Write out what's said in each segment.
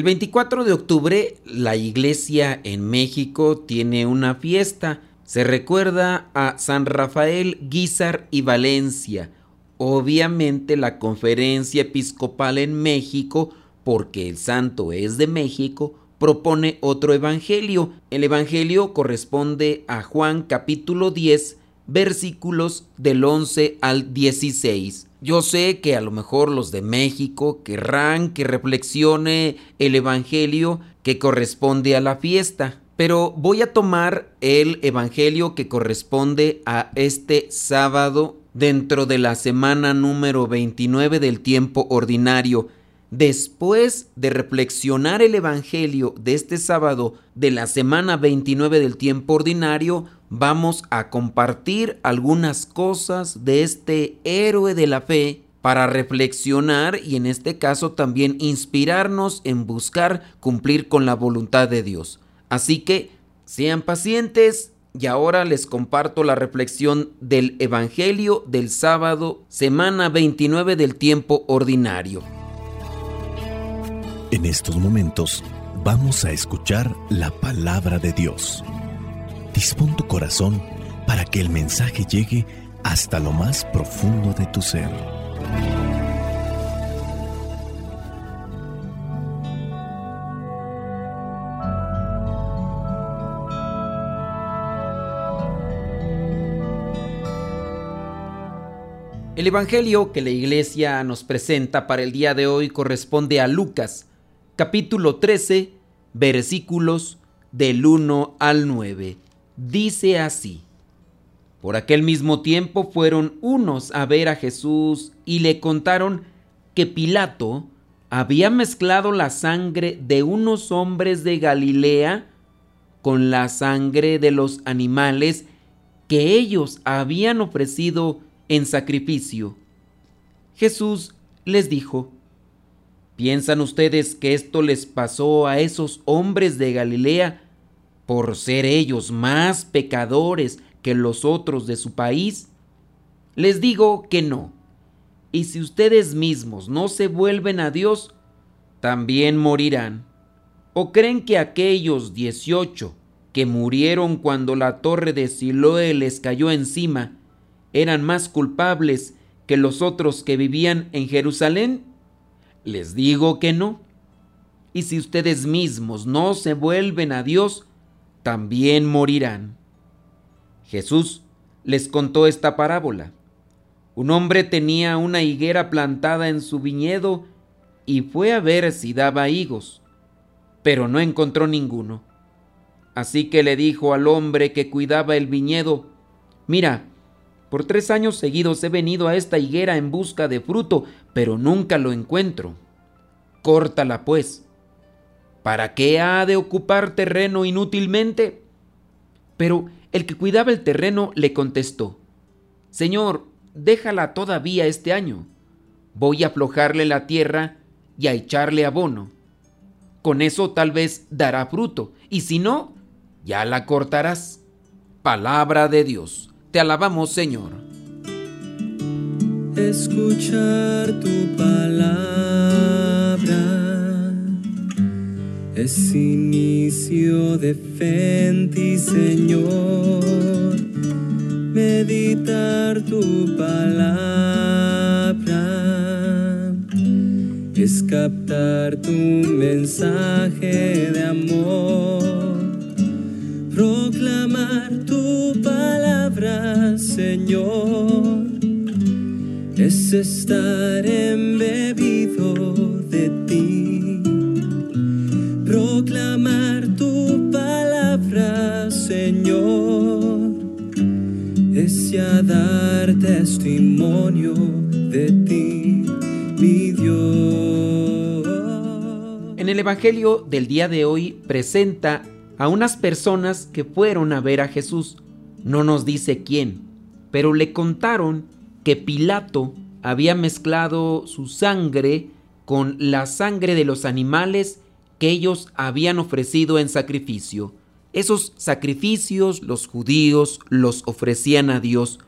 El 24 de octubre la iglesia en México tiene una fiesta. Se recuerda a San Rafael, Guizar y Valencia. Obviamente la conferencia episcopal en México, porque el santo es de México, propone otro evangelio. El evangelio corresponde a Juan capítulo 10, versículos del 11 al 16. Yo sé que a lo mejor los de México querrán que reflexione el Evangelio que corresponde a la fiesta, pero voy a tomar el Evangelio que corresponde a este sábado dentro de la semana número 29 del tiempo ordinario. Después de reflexionar el Evangelio de este sábado de la semana 29 del tiempo ordinario, vamos a compartir algunas cosas de este héroe de la fe para reflexionar y en este caso también inspirarnos en buscar cumplir con la voluntad de Dios. Así que sean pacientes y ahora les comparto la reflexión del Evangelio del sábado, semana 29 del tiempo ordinario. En estos momentos vamos a escuchar la palabra de Dios. Dispón tu corazón para que el mensaje llegue hasta lo más profundo de tu ser. El Evangelio que la iglesia nos presenta para el día de hoy corresponde a Lucas, capítulo 13, versículos del 1 al 9 dice así. Por aquel mismo tiempo fueron unos a ver a Jesús y le contaron que Pilato había mezclado la sangre de unos hombres de Galilea con la sangre de los animales que ellos habían ofrecido en sacrificio. Jesús les dijo, ¿piensan ustedes que esto les pasó a esos hombres de Galilea por ser ellos más pecadores que los otros de su país? Les digo que no. Y si ustedes mismos no se vuelven a Dios, también morirán. ¿O creen que aquellos dieciocho que murieron cuando la torre de Siloé les cayó encima eran más culpables que los otros que vivían en Jerusalén? Les digo que no. Y si ustedes mismos no se vuelven a Dios, también morirán. Jesús les contó esta parábola. Un hombre tenía una higuera plantada en su viñedo y fue a ver si daba higos, pero no encontró ninguno. Así que le dijo al hombre que cuidaba el viñedo, Mira, por tres años seguidos he venido a esta higuera en busca de fruto, pero nunca lo encuentro. Córtala pues ¿Para qué ha de ocupar terreno inútilmente? Pero el que cuidaba el terreno le contestó, Señor, déjala todavía este año. Voy a aflojarle la tierra y a echarle abono. Con eso tal vez dará fruto, y si no, ya la cortarás. Palabra de Dios. Te alabamos, Señor. Escuchar tu palabra es inicio de fe en ti, Señor. Meditar tu palabra es captar tu mensaje de amor. Proclamar tu palabra, Señor, es estar embebido Señor, es dar testimonio de ti, mi Dios. En el Evangelio del día de hoy presenta a unas personas que fueron a ver a Jesús. No nos dice quién, pero le contaron que Pilato había mezclado su sangre con la sangre de los animales que ellos habían ofrecido en sacrificio. Esos sacrificios los judíos los ofrecían a Dios.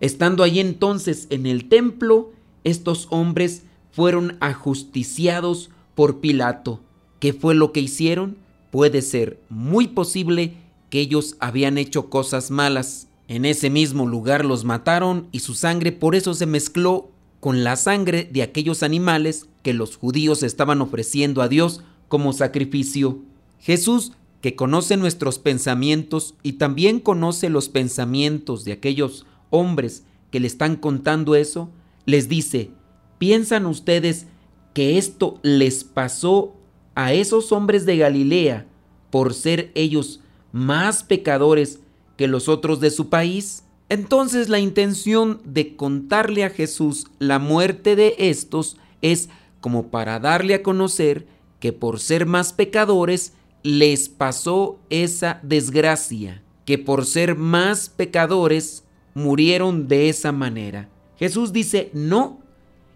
Estando allí entonces en el templo, estos hombres fueron ajusticiados por Pilato ¿Qué fue lo que hicieron? Puede ser muy posible que ellos habían hecho cosas malas. En ese mismo lugar los mataron y su sangre por eso se mezcló con la sangre de aquellos animales que los judíos estaban ofreciendo a Dios como sacrificio. Jesús, que conoce nuestros pensamientos y también conoce los pensamientos de aquellos hombres que le están contando eso, les dice, ¿piensan ustedes que esto les pasó a esos hombres de Galilea por ser ellos más pecadores que los otros de su país? Entonces la intención de contarle a Jesús la muerte de estos es como para darle a conocer que por ser más pecadores les pasó esa desgracia, que por ser más pecadores murieron de esa manera. Jesús dice, no,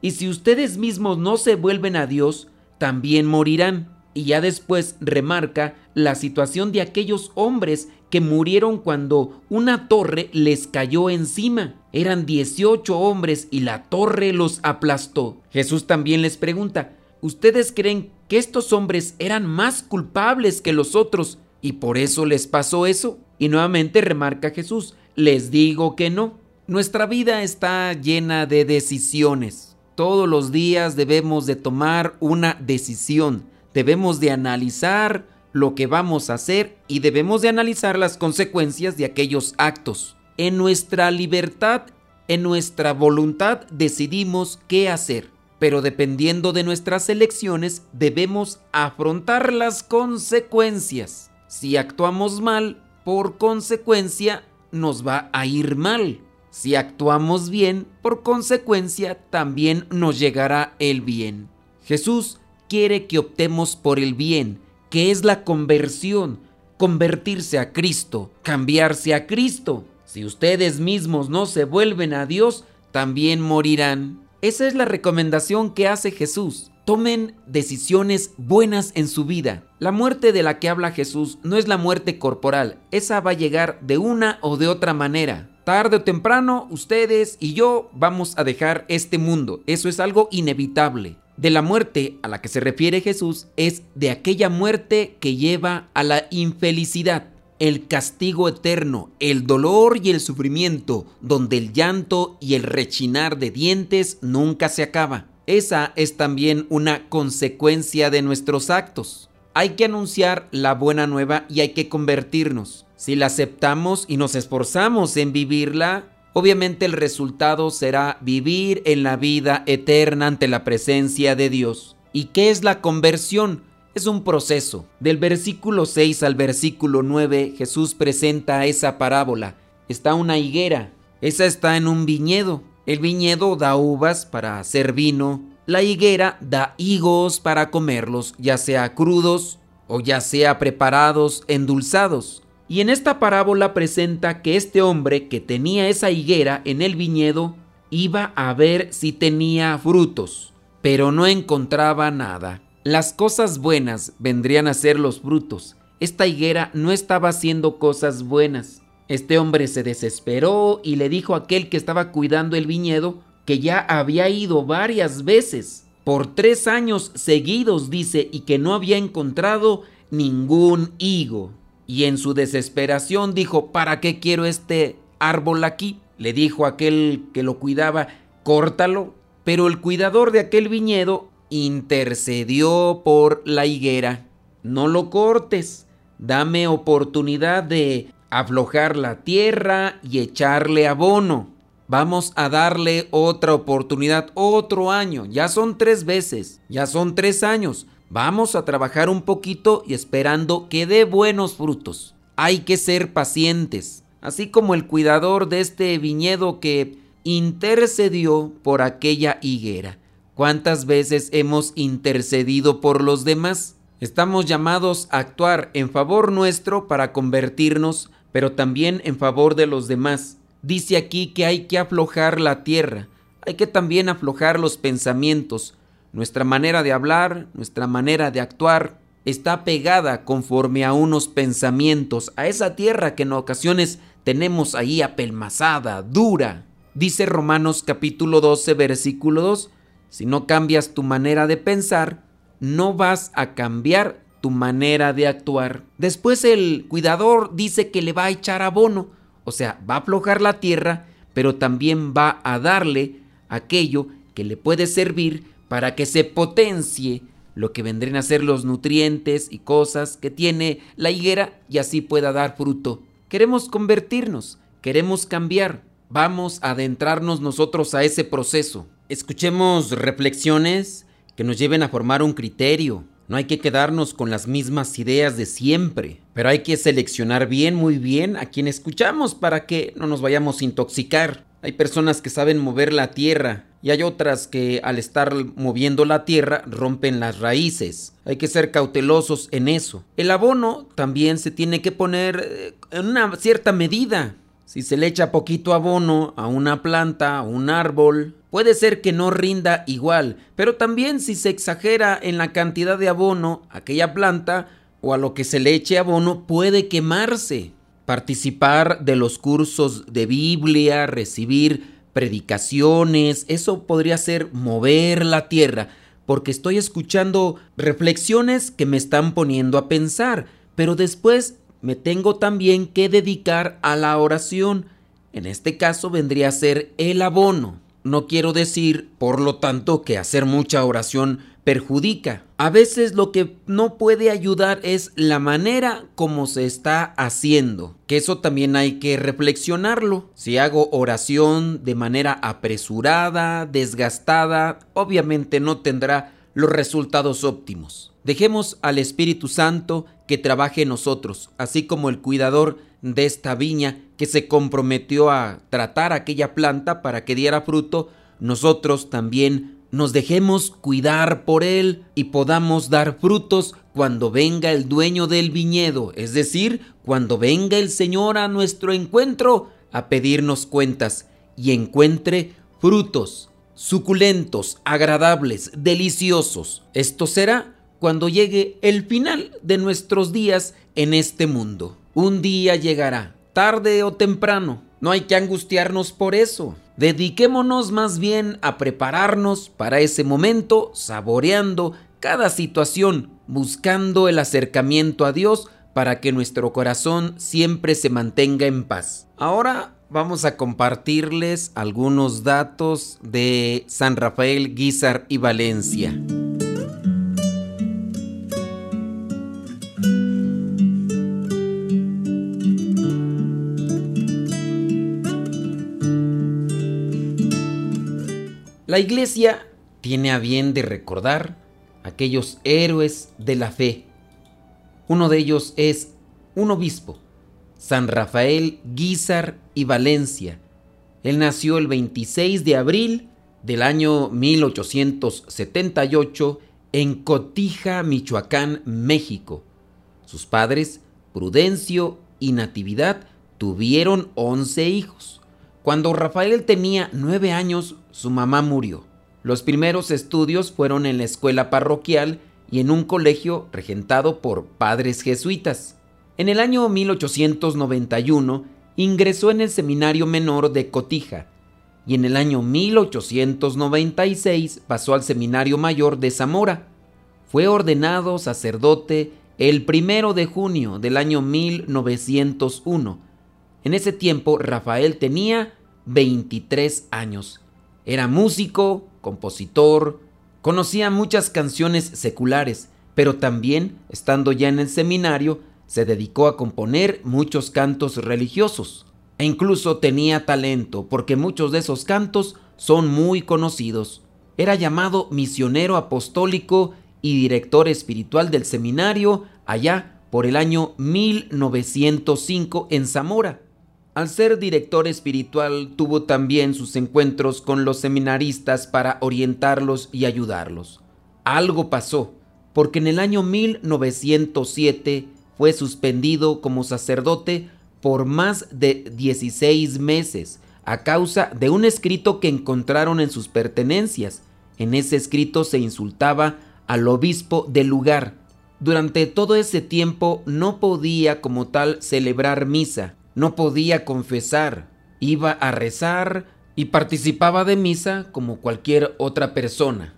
y si ustedes mismos no se vuelven a Dios, también morirán. Y ya después remarca la situación de aquellos hombres que murieron cuando una torre les cayó encima. Eran 18 hombres y la torre los aplastó. Jesús también les pregunta, ¿ustedes creen que estos hombres eran más culpables que los otros y por eso les pasó eso? Y nuevamente remarca Jesús, les digo que no. Nuestra vida está llena de decisiones. Todos los días debemos de tomar una decisión debemos de analizar lo que vamos a hacer y debemos de analizar las consecuencias de aquellos actos. En nuestra libertad, en nuestra voluntad decidimos qué hacer, pero dependiendo de nuestras elecciones debemos afrontar las consecuencias. Si actuamos mal, por consecuencia nos va a ir mal. Si actuamos bien, por consecuencia también nos llegará el bien. Jesús quiere que optemos por el bien, que es la conversión, convertirse a Cristo, cambiarse a Cristo. Si ustedes mismos no se vuelven a Dios, también morirán. Esa es la recomendación que hace Jesús. Tomen decisiones buenas en su vida. La muerte de la que habla Jesús no es la muerte corporal, esa va a llegar de una o de otra manera. Tarde o temprano, ustedes y yo vamos a dejar este mundo. Eso es algo inevitable de la muerte a la que se refiere Jesús es de aquella muerte que lleva a la infelicidad, el castigo eterno, el dolor y el sufrimiento, donde el llanto y el rechinar de dientes nunca se acaba. Esa es también una consecuencia de nuestros actos. Hay que anunciar la buena nueva y hay que convertirnos. Si la aceptamos y nos esforzamos en vivirla, obviamente el resultado será vivir en la vida eterna ante la presencia de Dios. ¿Y qué es la conversión? Es un proceso. Del versículo 6 al versículo 9 Jesús presenta esa parábola. Está una higuera, esa está en un viñedo. El viñedo da uvas para hacer vino, la higuera da higos para comerlos, ya sea crudos o ya sea preparados, endulzados. Y en esta parábola presenta que este hombre que tenía esa higuera en el viñedo iba a ver si tenía frutos, pero no encontraba nada. Las cosas buenas vendrían a ser los frutos. Esta higuera no estaba haciendo cosas buenas. Este hombre se desesperó y le dijo a aquel que estaba cuidando el viñedo que ya había ido varias veces, por tres años seguidos, dice, y que no había encontrado ningún higo y en su desesperación dijo, ¿para qué quiero este árbol aquí? Le dijo aquel que lo cuidaba, córtalo. Pero el cuidador de aquel viñedo intercedió por la higuera. No lo cortes, dame oportunidad de aflojar la tierra y echarle abono. Vamos a darle otra oportunidad, otro año. Ya son tres veces, ya son tres años. Vamos a trabajar un poquito y esperando que dé buenos frutos. Hay que ser pacientes, así como el cuidador de este viñedo que intercedió por aquella higuera. ¿Cuántas veces hemos intercedido por los demás? Estamos llamados a actuar en favor nuestro para convertirnos, pero también en favor de los demás. Dice aquí que hay que aflojar la tierra, hay que también aflojar los pensamientos, nuestra manera de hablar, nuestra manera de actuar, está pegada conforme a unos pensamientos, a esa tierra que en ocasiones tenemos ahí apelmazada, dura. Dice Romanos capítulo 12, versículo 2, si no cambias tu manera de pensar, no vas a cambiar tu manera de actuar. Después el cuidador dice que le va a echar abono, o sea, va a aflojar la tierra, pero también va a darle aquello que le puede servir para que se potencie lo que vendrían a ser los nutrientes y cosas que tiene la higuera y así pueda dar fruto. Queremos convertirnos, queremos cambiar, vamos a adentrarnos nosotros a ese proceso. Escuchemos reflexiones que nos lleven a formar un criterio. No hay que quedarnos con las mismas ideas de siempre, pero hay que seleccionar bien, muy bien a quien escuchamos para que no nos vayamos a intoxicar. Hay personas que saben mover la tierra y hay otras que al estar moviendo la tierra rompen las raíces. Hay que ser cautelosos en eso. El abono también se tiene que poner eh, en una cierta medida. Si se le echa poquito abono a una planta, a un árbol, puede ser que no rinda igual, pero también si se exagera en la cantidad de abono a aquella planta o a lo que se le eche abono, puede quemarse. Participar de los cursos de Biblia, recibir predicaciones, eso podría ser mover la tierra, porque estoy escuchando reflexiones que me están poniendo a pensar, pero después me tengo también que dedicar a la oración. En este caso vendría a ser el abono. No quiero decir, por lo tanto, que hacer mucha oración perjudica. A veces lo que no puede ayudar es la manera como se está haciendo, que eso también hay que reflexionarlo. Si hago oración de manera apresurada, desgastada, obviamente no tendrá los resultados óptimos. Dejemos al Espíritu Santo que trabaje en nosotros, así como el cuidador de esta viña que se comprometió a tratar aquella planta para que diera fruto, nosotros también nos dejemos cuidar por él y podamos dar frutos cuando venga el dueño del viñedo, es decir, cuando venga el Señor a nuestro encuentro a pedirnos cuentas y encuentre frutos suculentos, agradables, deliciosos. Esto será cuando llegue el final de nuestros días en este mundo. Un día llegará, tarde o temprano. No hay que angustiarnos por eso. Dediquémonos más bien a prepararnos para ese momento, saboreando cada situación, buscando el acercamiento a Dios para que nuestro corazón siempre se mantenga en paz. Ahora vamos a compartirles algunos datos de San Rafael, Guizar y Valencia. La iglesia tiene a bien de recordar aquellos héroes de la fe. Uno de ellos es un obispo, San Rafael Guizar y Valencia. Él nació el 26 de abril del año 1878 en Cotija, Michoacán, México. Sus padres, Prudencio y Natividad, tuvieron 11 hijos. Cuando Rafael tenía nueve años, su mamá murió. Los primeros estudios fueron en la escuela parroquial y en un colegio regentado por padres jesuitas. En el año 1891 ingresó en el Seminario Menor de Cotija y en el año 1896 pasó al Seminario Mayor de Zamora. Fue ordenado sacerdote el primero de junio del año 1901 en ese tiempo Rafael tenía 23 años. Era músico, compositor, conocía muchas canciones seculares, pero también, estando ya en el seminario, se dedicó a componer muchos cantos religiosos. E incluso tenía talento, porque muchos de esos cantos son muy conocidos. Era llamado misionero apostólico y director espiritual del seminario allá por el año 1905 en Zamora. Al ser director espiritual tuvo también sus encuentros con los seminaristas para orientarlos y ayudarlos. Algo pasó, porque en el año 1907 fue suspendido como sacerdote por más de 16 meses a causa de un escrito que encontraron en sus pertenencias. En ese escrito se insultaba al obispo del lugar. Durante todo ese tiempo no podía como tal celebrar misa no podía confesar, iba a rezar y participaba de misa como cualquier otra persona.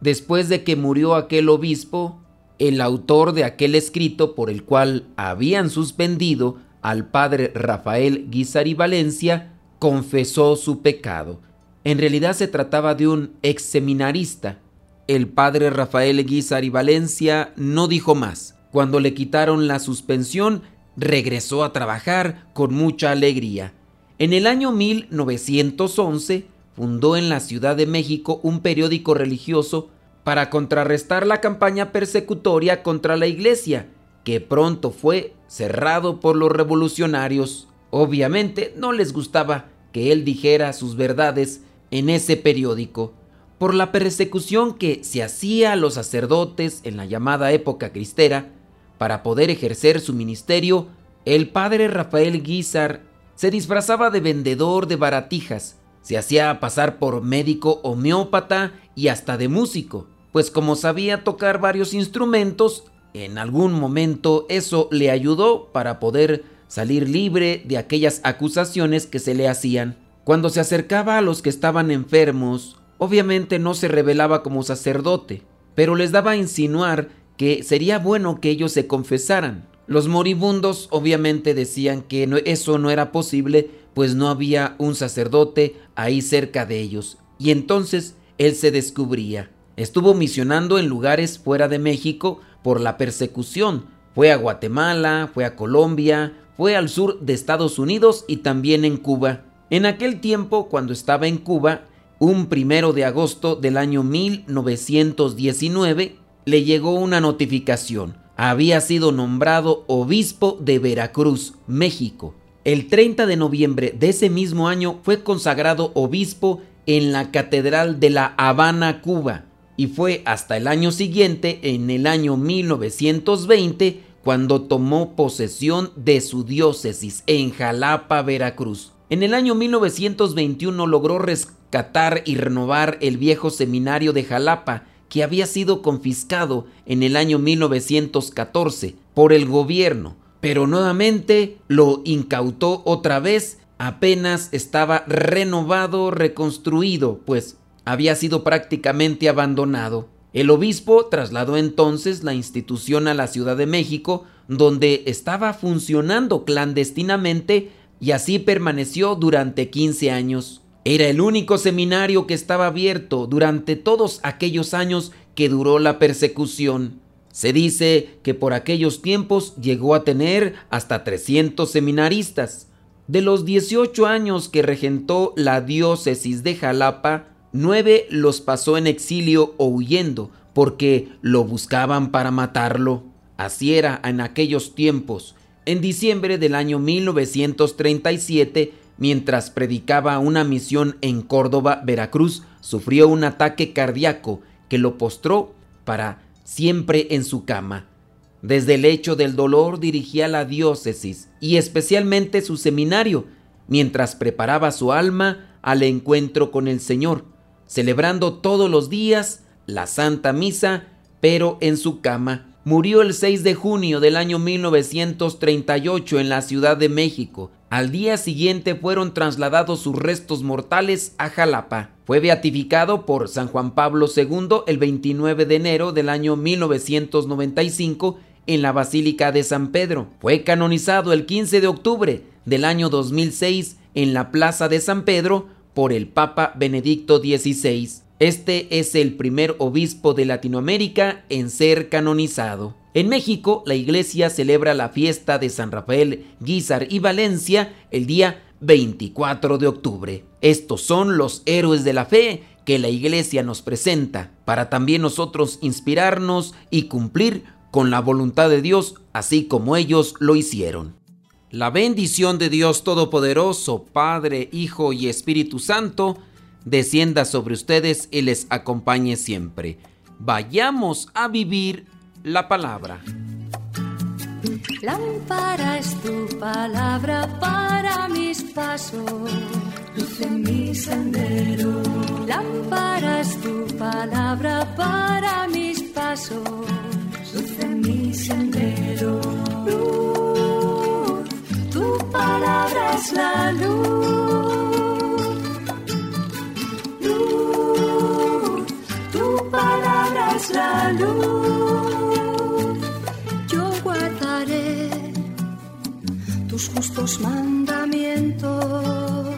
Después de que murió aquel obispo, el autor de aquel escrito por el cual habían suspendido al padre Rafael Guizar Valencia, confesó su pecado. En realidad se trataba de un ex seminarista. El padre Rafael Guizar Valencia no dijo más. Cuando le quitaron la suspensión, regresó a trabajar con mucha alegría. En el año 1911 fundó en la Ciudad de México un periódico religioso para contrarrestar la campaña persecutoria contra la iglesia, que pronto fue cerrado por los revolucionarios. Obviamente no les gustaba que él dijera sus verdades en ese periódico, por la persecución que se hacía a los sacerdotes en la llamada época cristera, para poder ejercer su ministerio, el padre Rafael Guizar se disfrazaba de vendedor de baratijas, se hacía pasar por médico homeópata y hasta de músico, pues como sabía tocar varios instrumentos, en algún momento eso le ayudó para poder salir libre de aquellas acusaciones que se le hacían. Cuando se acercaba a los que estaban enfermos, obviamente no se revelaba como sacerdote, pero les daba a insinuar que sería bueno que ellos se confesaran. Los moribundos obviamente decían que eso no era posible, pues no había un sacerdote ahí cerca de ellos, y entonces él se descubría. Estuvo misionando en lugares fuera de México por la persecución. Fue a Guatemala, fue a Colombia, fue al sur de Estados Unidos y también en Cuba. En aquel tiempo, cuando estaba en Cuba, un primero de agosto del año 1919, le llegó una notificación. Había sido nombrado obispo de Veracruz, México. El 30 de noviembre de ese mismo año fue consagrado obispo en la Catedral de La Habana, Cuba, y fue hasta el año siguiente, en el año 1920, cuando tomó posesión de su diócesis en Jalapa, Veracruz. En el año 1921 logró rescatar y renovar el viejo seminario de Jalapa, que había sido confiscado en el año 1914 por el gobierno, pero nuevamente lo incautó otra vez apenas estaba renovado, reconstruido, pues había sido prácticamente abandonado. El obispo trasladó entonces la institución a la Ciudad de México, donde estaba funcionando clandestinamente y así permaneció durante 15 años. Era el único seminario que estaba abierto durante todos aquellos años que duró la persecución. Se dice que por aquellos tiempos llegó a tener hasta 300 seminaristas. De los 18 años que regentó la diócesis de Jalapa, nueve los pasó en exilio o huyendo, porque lo buscaban para matarlo. Así era en aquellos tiempos. En diciembre del año 1937, mientras predicaba una misión en Córdoba, Veracruz, sufrió un ataque cardíaco que lo postró para siempre en su cama. Desde el hecho del dolor dirigía la diócesis y especialmente su seminario, mientras preparaba su alma al encuentro con el Señor, celebrando todos los días la Santa Misa, pero en su cama. Murió el 6 de junio del año 1938 en la Ciudad de México. Al día siguiente fueron trasladados sus restos mortales a Jalapa. Fue beatificado por San Juan Pablo II el 29 de enero del año 1995 en la Basílica de San Pedro. Fue canonizado el 15 de octubre del año 2006 en la Plaza de San Pedro por el Papa Benedicto XVI. Este es el primer obispo de Latinoamérica en ser canonizado. En México, la iglesia celebra la fiesta de San Rafael, Guízar y Valencia el día 24 de octubre. Estos son los héroes de la fe que la iglesia nos presenta para también nosotros inspirarnos y cumplir con la voluntad de Dios, así como ellos lo hicieron. La bendición de Dios Todopoderoso, Padre, Hijo y Espíritu Santo, descienda sobre ustedes y les acompañe siempre. Vayamos a vivir la palabra. Lámpara es tu palabra para mis pasos, luz en mi sendero. Lámpara es tu palabra para mis pasos luz en mi sendero. Tu palabra es la luz. Luz, tu palabra luz. Yo guardaré tus justos mandamientos.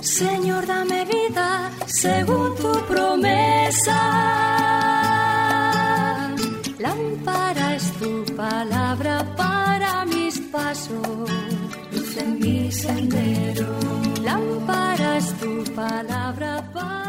Señor, dame vida según tu promesa. Palabra para mis pasos, luz en mi sendero. Lámpara es tu palabra para